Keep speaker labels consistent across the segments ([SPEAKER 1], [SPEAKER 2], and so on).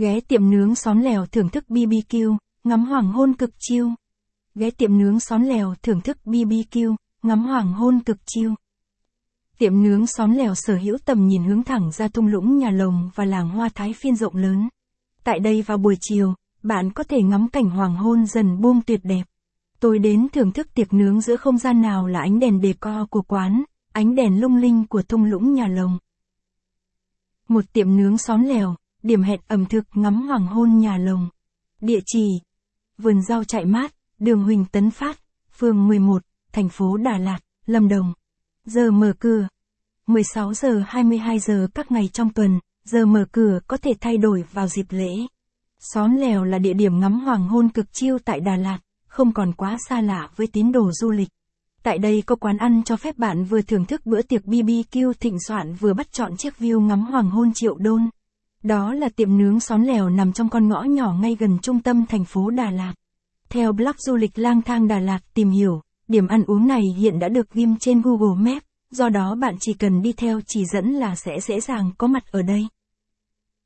[SPEAKER 1] Ghé tiệm nướng xón lèo thưởng thức BBQ, ngắm hoàng hôn cực chiêu. Ghé tiệm nướng xón lèo thưởng thức BBQ, ngắm hoàng hôn cực chiêu. Tiệm nướng xón lèo sở hữu tầm nhìn hướng thẳng ra thung lũng nhà lồng và làng hoa thái phiên rộng lớn. Tại đây vào buổi chiều, bạn có thể ngắm cảnh hoàng hôn dần buông tuyệt đẹp. Tôi đến thưởng thức tiệc nướng giữa không gian nào là ánh đèn đề co của quán, ánh đèn lung linh của thung lũng nhà lồng. Một tiệm nướng xóm lèo, điểm hẹn ẩm thực ngắm hoàng hôn nhà lồng. Địa chỉ Vườn rau chạy mát, đường Huỳnh Tấn Phát, phường 11, thành phố Đà Lạt, Lâm Đồng. Giờ mở cửa 16 giờ 22 giờ các ngày trong tuần, giờ mở cửa có thể thay đổi vào dịp lễ. Xóm lèo là địa điểm ngắm hoàng hôn cực chiêu tại Đà Lạt, không còn quá xa lạ với tín đồ du lịch. Tại đây có quán ăn cho phép bạn vừa thưởng thức bữa tiệc BBQ thịnh soạn vừa bắt chọn chiếc view ngắm hoàng hôn triệu đôn. Đó là tiệm nướng xón lèo nằm trong con ngõ nhỏ ngay gần trung tâm thành phố Đà Lạt. Theo blog du lịch lang thang Đà Lạt tìm hiểu, điểm ăn uống này hiện đã được ghim trên Google Maps, do đó bạn chỉ cần đi theo chỉ dẫn là sẽ dễ dàng có mặt ở đây.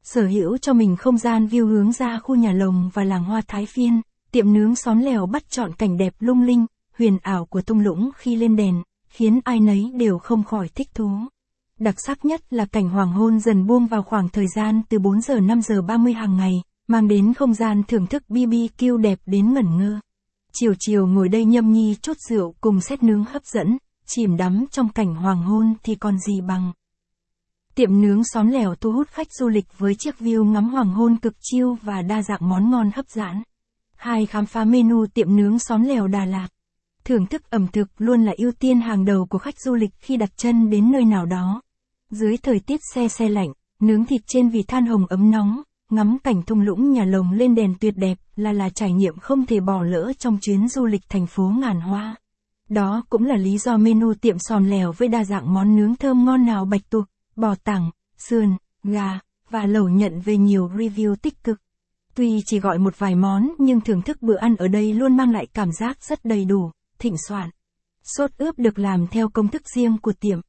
[SPEAKER 1] Sở hữu cho mình không gian view hướng ra khu nhà lồng và làng hoa Thái Phiên, tiệm nướng xón lèo bắt chọn cảnh đẹp lung linh, huyền ảo của thung lũng khi lên đèn, khiến ai nấy đều không khỏi thích thú. Đặc sắc nhất là cảnh hoàng hôn dần buông vào khoảng thời gian từ 4 giờ 5 giờ 30 hàng ngày, mang đến không gian thưởng thức BBQ đẹp đến ngẩn ngơ. Chiều chiều ngồi đây nhâm nhi chút rượu cùng xét nướng hấp dẫn, chìm đắm trong cảnh hoàng hôn thì còn gì bằng. Tiệm nướng xóm lèo thu hút khách du lịch với chiếc view ngắm hoàng hôn cực chiêu và đa dạng món ngon hấp dẫn. Hai khám phá menu tiệm nướng xóm lèo Đà Lạt. Thưởng thức ẩm thực luôn là ưu tiên hàng đầu của khách du lịch khi đặt chân đến nơi nào đó. Dưới thời tiết xe xe lạnh, nướng thịt trên vì than hồng ấm nóng, ngắm cảnh thung lũng nhà lồng lên đèn tuyệt đẹp là là trải nghiệm không thể bỏ lỡ trong chuyến du lịch thành phố ngàn hoa. Đó cũng là lý do menu tiệm sòn lèo với đa dạng món nướng thơm ngon nào bạch tuộc, bò tảng, sườn, gà, và lẩu nhận về nhiều review tích cực. Tuy chỉ gọi một vài món nhưng thưởng thức bữa ăn ở đây luôn mang lại cảm giác rất đầy đủ, thịnh soạn. Sốt ướp được làm theo công thức riêng của tiệm.